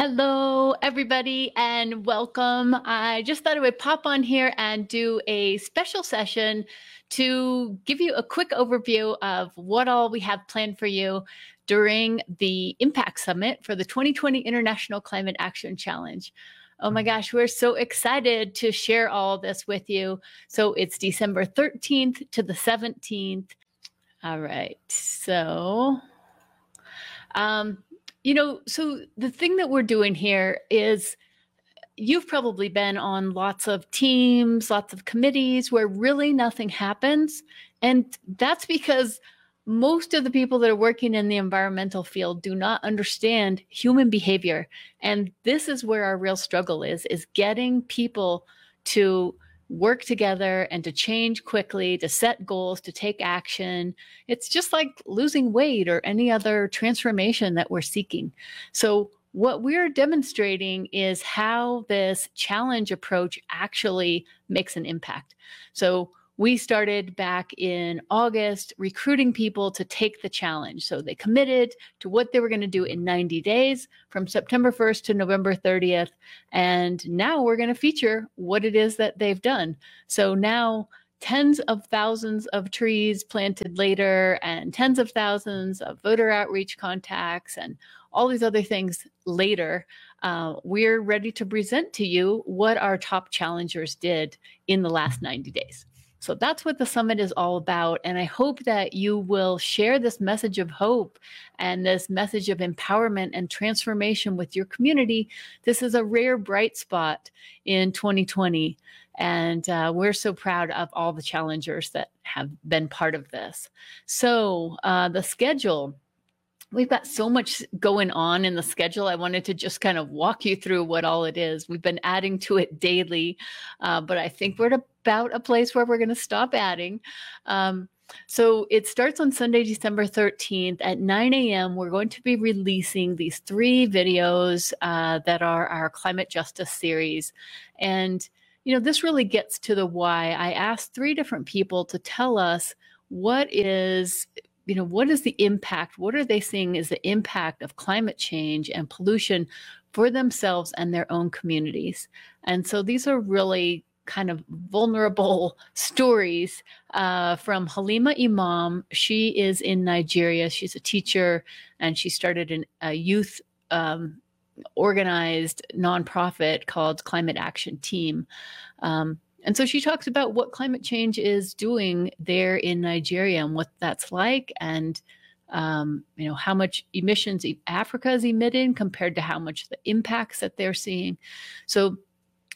Hello, everybody, and welcome. I just thought I would pop on here and do a special session to give you a quick overview of what all we have planned for you during the Impact Summit for the 2020 International Climate Action Challenge. Oh my gosh, we're so excited to share all this with you. So it's December 13th to the 17th. All right. So, um, you know, so the thing that we're doing here is you've probably been on lots of teams, lots of committees where really nothing happens. And that's because most of the people that are working in the environmental field do not understand human behavior. And this is where our real struggle is, is getting people to work together and to change quickly, to set goals, to take action. It's just like losing weight or any other transformation that we're seeking. So, what we're demonstrating is how this challenge approach actually makes an impact. So, we started back in August recruiting people to take the challenge. So they committed to what they were going to do in 90 days from September 1st to November 30th. And now we're going to feature what it is that they've done. So now tens of thousands of trees planted later and tens of thousands of voter outreach contacts and all these other things later. Uh, we're ready to present to you what our top challengers did in the last 90 days. So that's what the summit is all about. And I hope that you will share this message of hope and this message of empowerment and transformation with your community. This is a rare bright spot in 2020. And uh, we're so proud of all the challengers that have been part of this. So, uh, the schedule we've got so much going on in the schedule. I wanted to just kind of walk you through what all it is. We've been adding to it daily, uh, but I think we're at about a place where we're going to stop adding. Um, so it starts on Sunday, December 13th at 9 a.m. We're going to be releasing these three videos uh, that are our climate justice series. And, you know, this really gets to the why. I asked three different people to tell us what is you know, what is the impact? What are they seeing is the impact of climate change and pollution for themselves and their own communities? And so these are really kind of vulnerable stories uh, from Halima Imam. She is in Nigeria. She's a teacher and she started an, a youth um, organized nonprofit called Climate Action Team. Um, and so she talks about what climate change is doing there in Nigeria and what that's like, and um, you know how much emissions Africa is emitting compared to how much the impacts that they're seeing. So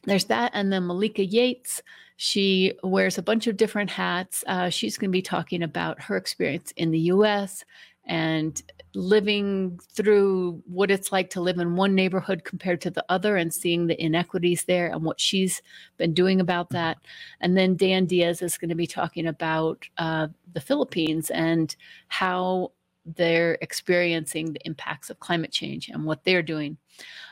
there's that, and then Malika Yates. She wears a bunch of different hats. Uh, she's going to be talking about her experience in the U.S. and living through what it's like to live in one neighborhood compared to the other and seeing the inequities there and what she's been doing about that. And then Dan Diaz is going to be talking about uh, the Philippines and how they're experiencing the impacts of climate change and what they're doing.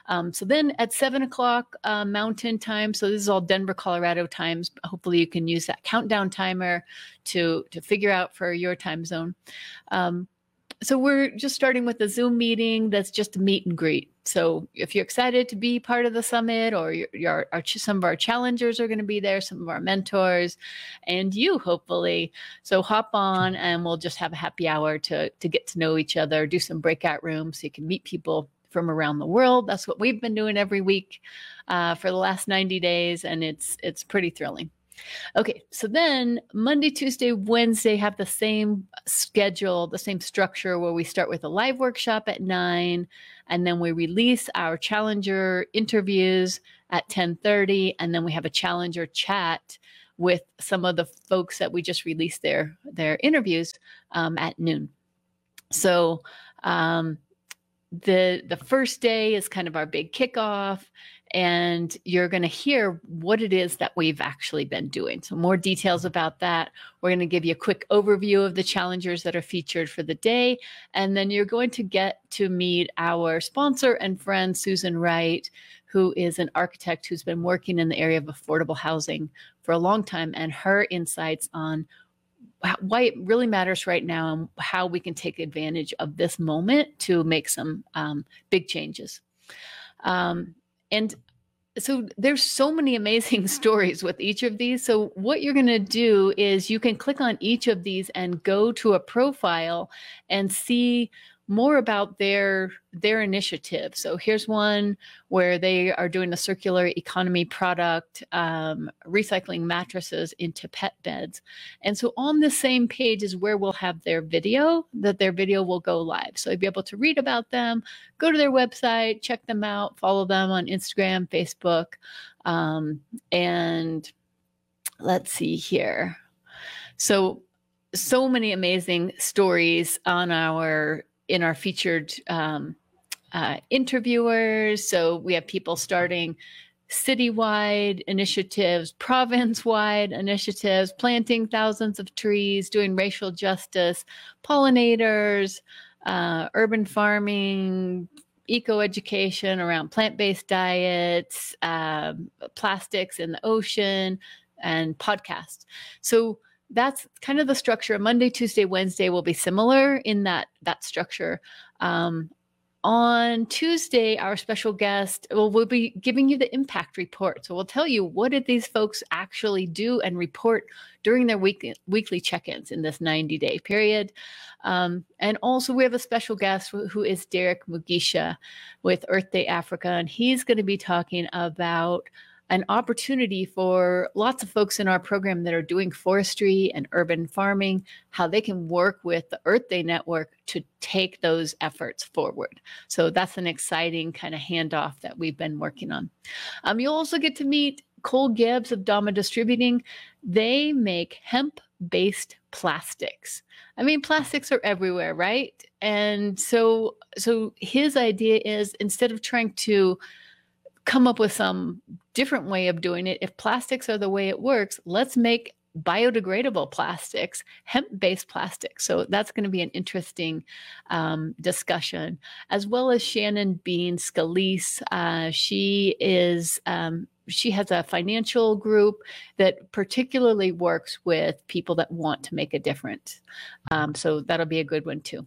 Um, so then at seven o'clock uh, Mountain Time, so this is all Denver, Colorado times. Hopefully, you can use that countdown timer to to figure out for your time zone. Um, so we're just starting with a Zoom meeting that's just a meet and greet. So if you're excited to be part of the summit, or you're, you're our, some of our challengers are going to be there, some of our mentors, and you hopefully. So hop on, and we'll just have a happy hour to to get to know each other, do some breakout rooms so you can meet people from around the world. That's what we've been doing every week uh, for the last 90 days, and it's it's pretty thrilling. Okay, so then Monday, Tuesday, Wednesday have the same schedule, the same structure where we start with a live workshop at 9 and then we release our challenger interviews at 10:30 and then we have a challenger chat with some of the folks that we just released their their interviews um, at noon. So um, the the first day is kind of our big kickoff and you're going to hear what it is that we've actually been doing. So, more details about that. We're going to give you a quick overview of the challengers that are featured for the day. And then you're going to get to meet our sponsor and friend, Susan Wright, who is an architect who's been working in the area of affordable housing for a long time, and her insights on why it really matters right now and how we can take advantage of this moment to make some um, big changes. Um, and so there's so many amazing stories with each of these. So what you're going to do is you can click on each of these and go to a profile and see more about their their initiative. So here's one where they are doing a circular economy product, um, recycling mattresses into pet beds. And so on the same page is where we'll have their video, that their video will go live. So you'll be able to read about them, go to their website, check them out, follow them on Instagram, Facebook, um, and let's see here. So so many amazing stories on our in our featured um, uh, interviewers. So we have people starting citywide initiatives, province wide initiatives, planting thousands of trees, doing racial justice, pollinators, uh, urban farming, eco education around plant based diets, um, plastics in the ocean, and podcasts. So that's kind of the structure. Monday, Tuesday, Wednesday will be similar in that that structure. Um, on Tuesday, our special guest well, will be giving you the impact report. So we'll tell you what did these folks actually do and report during their week, weekly check-ins in this 90-day period. Um, and also we have a special guest who is Derek Mugisha with Earth Day Africa, and he's going to be talking about an opportunity for lots of folks in our program that are doing forestry and urban farming, how they can work with the Earth Day Network to take those efforts forward. So that's an exciting kind of handoff that we've been working on. Um, you'll also get to meet Cole Gibbs of Dama Distributing. They make hemp based plastics. I mean, plastics are everywhere, right? And so, so his idea is instead of trying to come up with some different way of doing it. If plastics are the way it works, let's make biodegradable plastics, hemp based plastics. So that's going to be an interesting um, discussion, as well as Shannon Bean Scalise. Uh, she is. Um, she has a financial group that particularly works with people that want to make a difference. Um, so that'll be a good one too.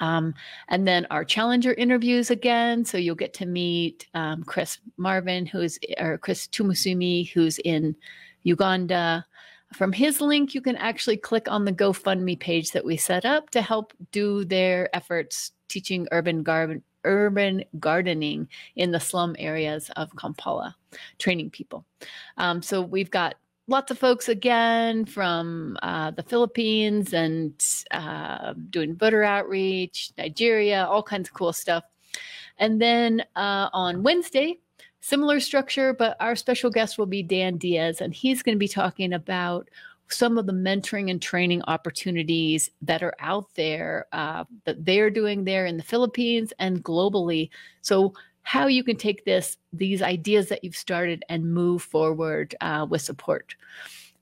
Um, and then our challenger interviews again. So you'll get to meet um, Chris Marvin, who's or Chris Tumusumi, who's in Uganda. From his link, you can actually click on the GoFundMe page that we set up to help do their efforts teaching urban garden urban gardening in the slum areas of Kampala, training people. Um, so we've got lots of folks again from uh, the Philippines and uh, doing voter outreach, Nigeria, all kinds of cool stuff. And then uh, on Wednesday, similar structure, but our special guest will be Dan Diaz, and he's going to be talking about some of the mentoring and training opportunities that are out there uh, that they're doing there in the Philippines and globally. So how you can take this these ideas that you've started and move forward uh, with support.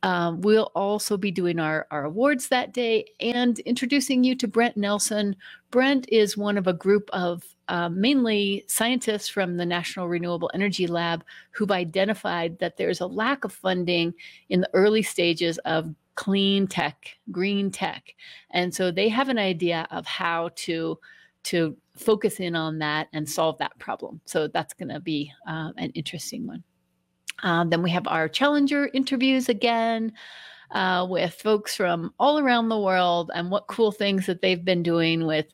Um, we'll also be doing our, our awards that day and introducing you to Brent Nelson. Brent is one of a group of uh, mainly scientists from the National Renewable Energy Lab who've identified that there's a lack of funding in the early stages of clean tech, green tech. And so they have an idea of how to to focus in on that and solve that problem. So that's going to be uh, an interesting one. Um, then we have our challenger interviews again uh, with folks from all around the world and what cool things that they've been doing with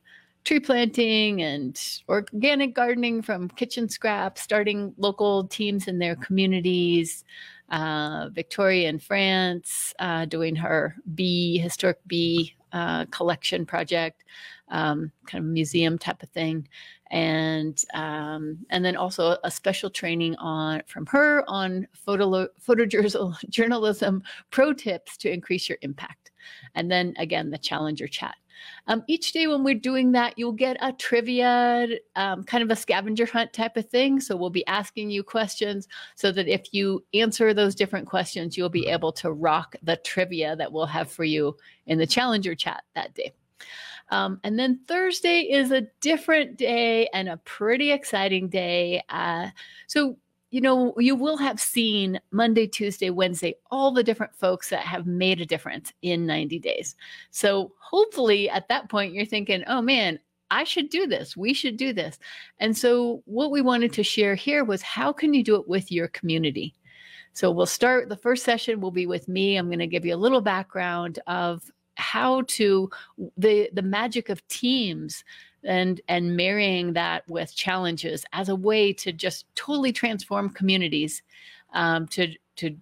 tree planting and organic gardening from kitchen scraps, starting local teams in their communities. Uh, Victoria in France uh, doing her bee, historic bee uh, collection project um, kind of museum type of thing, and um, and then also a special training on from her on photo photojournalism pro tips to increase your impact, and then again the challenger chat. Um, each day when we're doing that, you'll get a trivia, um, kind of a scavenger hunt type of thing. So we'll be asking you questions so that if you answer those different questions, you'll be able to rock the trivia that we'll have for you in the challenger chat that day. Um, and then Thursday is a different day and a pretty exciting day. Uh, so, you know, you will have seen Monday, Tuesday, Wednesday, all the different folks that have made a difference in 90 days. So, hopefully, at that point, you're thinking, oh man, I should do this. We should do this. And so, what we wanted to share here was how can you do it with your community? So, we'll start the first session will be with me. I'm going to give you a little background of how to the the magic of teams and and marrying that with challenges as a way to just totally transform communities um, to to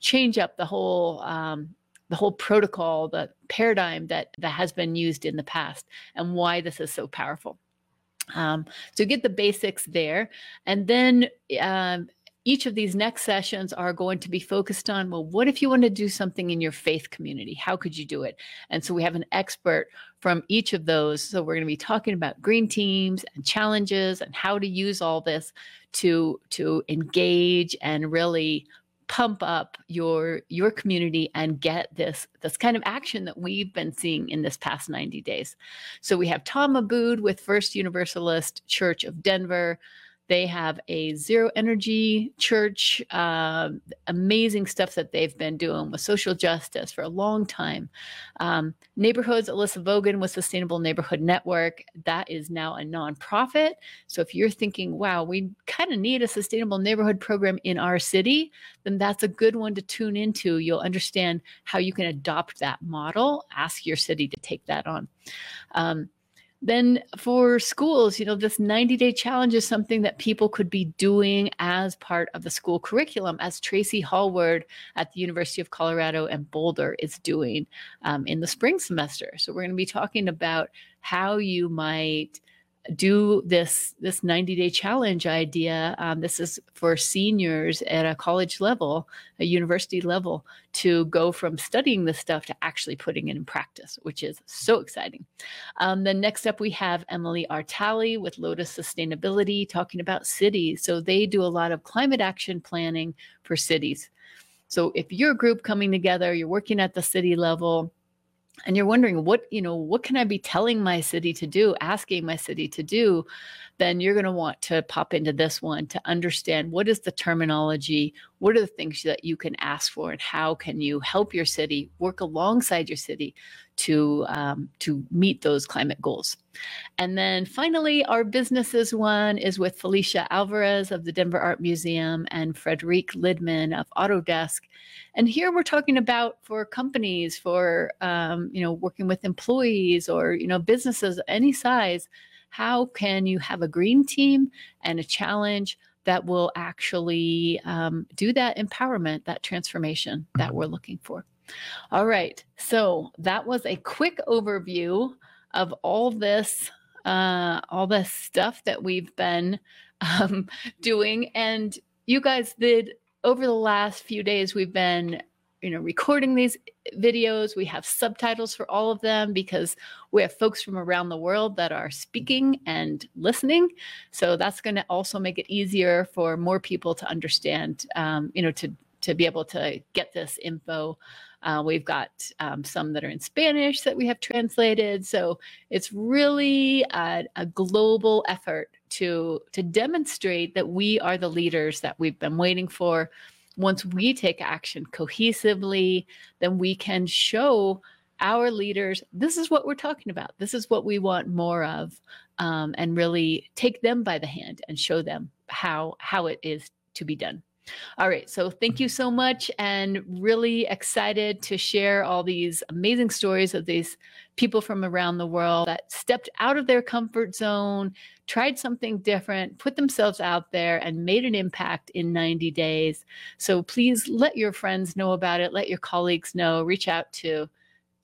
change up the whole um, the whole protocol, the paradigm that that has been used in the past, and why this is so powerful. Um, so get the basics there, and then um, each of these next sessions are going to be focused on well what if you want to do something in your faith community? How could you do it? And so we have an expert from each of those. So we're going to be talking about green teams and challenges and how to use all this to to engage and really pump up your your community and get this this kind of action that we've been seeing in this past 90 days. So we have tom abood with first universalist church of denver they have a zero energy church, uh, amazing stuff that they've been doing with social justice for a long time. Um, Neighborhoods, Alyssa Vogan with Sustainable Neighborhood Network, that is now a nonprofit. So if you're thinking, wow, we kind of need a sustainable neighborhood program in our city, then that's a good one to tune into. You'll understand how you can adopt that model, ask your city to take that on. Um, then for schools, you know, this 90 day challenge is something that people could be doing as part of the school curriculum, as Tracy Hallward at the University of Colorado and Boulder is doing um, in the spring semester. So we're going to be talking about how you might do this this 90 day challenge idea um, this is for seniors at a college level a university level to go from studying this stuff to actually putting it in practice which is so exciting. Um, then next up we have emily artali with lotus sustainability talking about cities. So they do a lot of climate action planning for cities. So if you're a group coming together you're working at the city level and you're wondering what you know what can i be telling my city to do asking my city to do then you're going to want to pop into this one to understand what is the terminology what are the things that you can ask for and how can you help your city work alongside your city to um, to meet those climate goals. And then finally our businesses one is with felicia alvarez of the denver art museum and frederique lidman of autodesk. And here we're talking about for companies for um, you know working with employees or you know businesses any size how can you have a green team and a challenge that will actually um, do that empowerment, that transformation that we're looking for? All right. So that was a quick overview of all this, uh, all this stuff that we've been um, doing. And you guys did over the last few days, we've been you know recording these videos. We have subtitles for all of them because we have folks from around the world that are speaking and listening. So that's going to also make it easier for more people to understand um, you know to to be able to get this info. Uh, we've got um, some that are in spanish that we have translated. So it's really a, a global effort to to demonstrate that we are the leaders that we've been waiting for once we take action cohesively, then we can show our leaders this is what we're talking about. This is what we want more of, um, and really take them by the hand and show them how how it is to be done. All right. So thank you so much and really excited to share all these amazing stories of these people from around the world that stepped out of their comfort zone, tried something different, put themselves out there and made an impact in 90 days. So please let your friends know about it. Let your colleagues know. Reach out to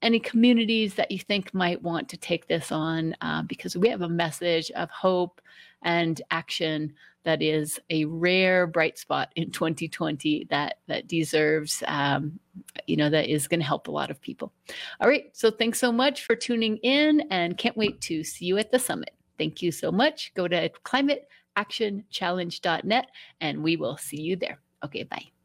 any communities that you think might want to take this on uh, because we have a message of hope and action that is a rare bright spot in 2020 that that deserves um, you know that is going to help a lot of people. All right so thanks so much for tuning in and can't wait to see you at the summit. Thank you so much. Go to climateactionchallenge.net and we will see you there. Okay bye